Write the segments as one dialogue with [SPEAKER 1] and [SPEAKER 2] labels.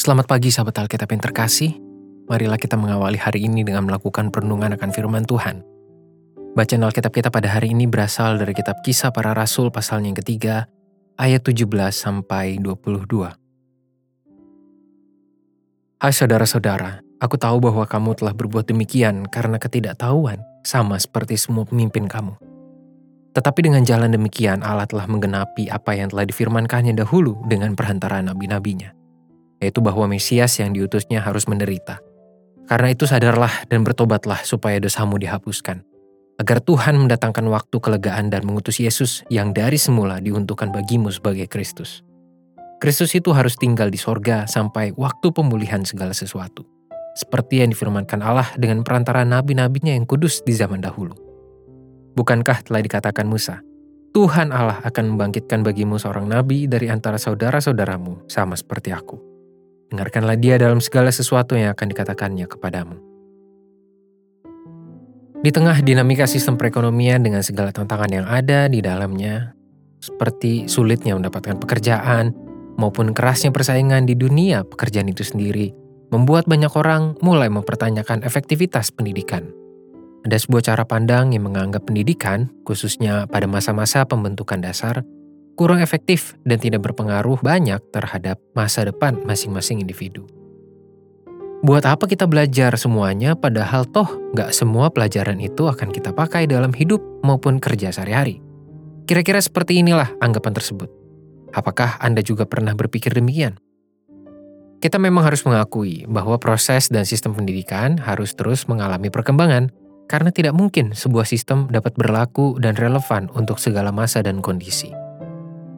[SPEAKER 1] Selamat pagi sahabat Alkitab yang terkasih. Marilah kita mengawali hari ini dengan melakukan perenungan akan firman Tuhan. Bacaan Alkitab kita pada hari ini berasal dari kitab Kisah Para Rasul pasalnya yang ketiga, ayat 17 sampai 22. Hai saudara-saudara, aku tahu bahwa kamu telah berbuat demikian karena ketidaktahuan, sama seperti semua pemimpin kamu. Tetapi dengan jalan demikian Allah telah menggenapi apa yang telah difirmankannya dahulu dengan perhantaran nabi-nabinya, yaitu bahwa Mesias yang diutusnya harus menderita. Karena itu sadarlah dan bertobatlah supaya dosamu dihapuskan, agar Tuhan mendatangkan waktu kelegaan dan mengutus Yesus yang dari semula diuntukkan bagimu sebagai Kristus. Kristus itu harus tinggal di sorga sampai waktu pemulihan segala sesuatu, seperti yang difirmankan Allah dengan perantara nabi-nabinya yang kudus di zaman dahulu. Bukankah telah dikatakan Musa, Tuhan Allah akan membangkitkan bagimu seorang nabi dari antara saudara-saudaramu, sama seperti aku. Dengarkanlah dia dalam segala sesuatu yang akan dikatakannya kepadamu. Di tengah dinamika sistem perekonomian dengan segala tantangan yang ada di dalamnya, seperti sulitnya mendapatkan pekerjaan maupun kerasnya persaingan di dunia pekerjaan itu sendiri, membuat banyak orang mulai mempertanyakan efektivitas pendidikan. Ada sebuah cara pandang yang menganggap pendidikan, khususnya pada masa-masa pembentukan dasar, kurang efektif dan tidak berpengaruh banyak terhadap masa depan masing-masing individu. Buat apa kita belajar semuanya padahal toh nggak semua pelajaran itu akan kita pakai dalam hidup maupun kerja sehari-hari. Kira-kira seperti inilah anggapan tersebut. Apakah Anda juga pernah berpikir demikian? Kita memang harus mengakui bahwa proses dan sistem pendidikan harus terus mengalami perkembangan karena tidak mungkin sebuah sistem dapat berlaku dan relevan untuk segala masa dan kondisi.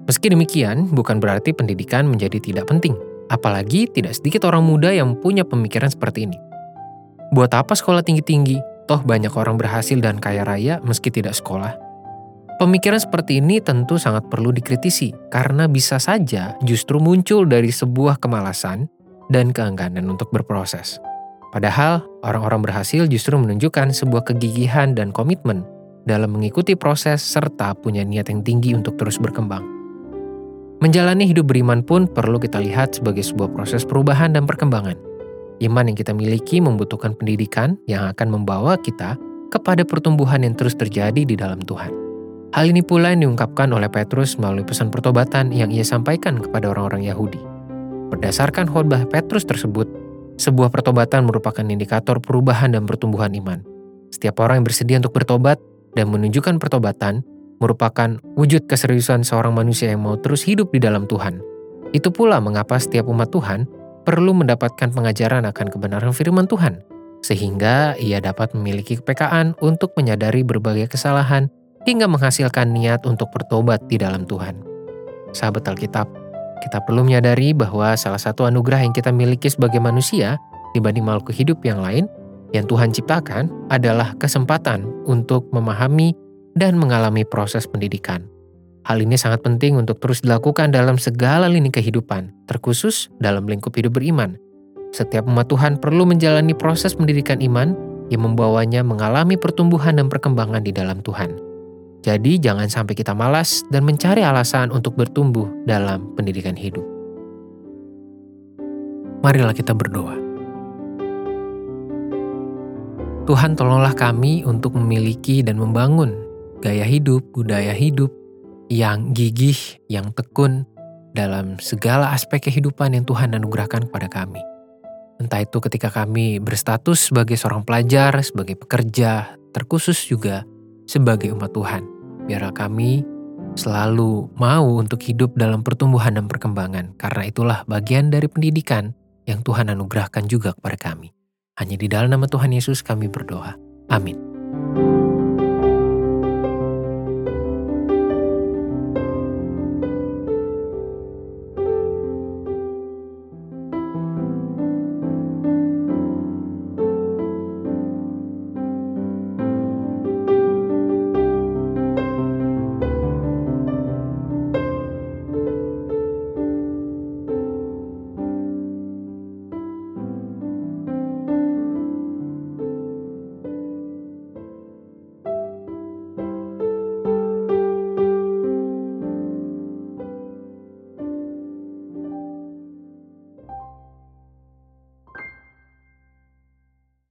[SPEAKER 1] Meski demikian, bukan berarti pendidikan menjadi tidak penting, apalagi tidak sedikit orang muda yang punya pemikiran seperti ini. Buat apa sekolah tinggi-tinggi? Toh banyak orang berhasil dan kaya raya meski tidak sekolah. Pemikiran seperti ini tentu sangat perlu dikritisi, karena bisa saja justru muncul dari sebuah kemalasan dan keengganan untuk berproses. Padahal, orang-orang berhasil justru menunjukkan sebuah kegigihan dan komitmen dalam mengikuti proses serta punya niat yang tinggi untuk terus berkembang. Menjalani hidup beriman pun perlu kita lihat sebagai sebuah proses perubahan dan perkembangan. Iman yang kita miliki membutuhkan pendidikan yang akan membawa kita kepada pertumbuhan yang terus terjadi di dalam Tuhan. Hal ini pula yang diungkapkan oleh Petrus melalui pesan pertobatan yang ia sampaikan kepada orang-orang Yahudi. Berdasarkan khotbah Petrus tersebut, sebuah pertobatan merupakan indikator perubahan dan pertumbuhan iman. Setiap orang yang bersedia untuk bertobat dan menunjukkan pertobatan merupakan wujud keseriusan seorang manusia yang mau terus hidup di dalam Tuhan. Itu pula mengapa setiap umat Tuhan perlu mendapatkan pengajaran akan kebenaran firman Tuhan, sehingga ia dapat memiliki kepekaan untuk menyadari berbagai kesalahan hingga menghasilkan niat untuk bertobat di dalam Tuhan. Sahabat Alkitab, kita perlu menyadari bahwa salah satu anugerah yang kita miliki sebagai manusia dibanding makhluk hidup yang lain yang Tuhan ciptakan adalah kesempatan untuk memahami dan mengalami proses pendidikan. Hal ini sangat penting untuk terus dilakukan dalam segala lini kehidupan, terkhusus dalam lingkup hidup beriman. Setiap umat Tuhan perlu menjalani proses pendidikan iman yang membawanya mengalami pertumbuhan dan perkembangan di dalam Tuhan. Jadi jangan sampai kita malas dan mencari alasan untuk bertumbuh dalam pendidikan hidup. Marilah kita berdoa. Tuhan tolonglah kami untuk memiliki dan membangun gaya hidup, budaya hidup yang gigih, yang tekun dalam segala aspek kehidupan yang Tuhan anugerahkan kepada kami. Entah itu ketika kami berstatus sebagai seorang pelajar, sebagai pekerja, terkhusus juga sebagai umat Tuhan. Biarlah kami selalu mau untuk hidup dalam pertumbuhan dan perkembangan, karena itulah bagian dari pendidikan yang Tuhan anugerahkan juga kepada kami. Hanya di dalam nama Tuhan Yesus kami berdoa. Amin.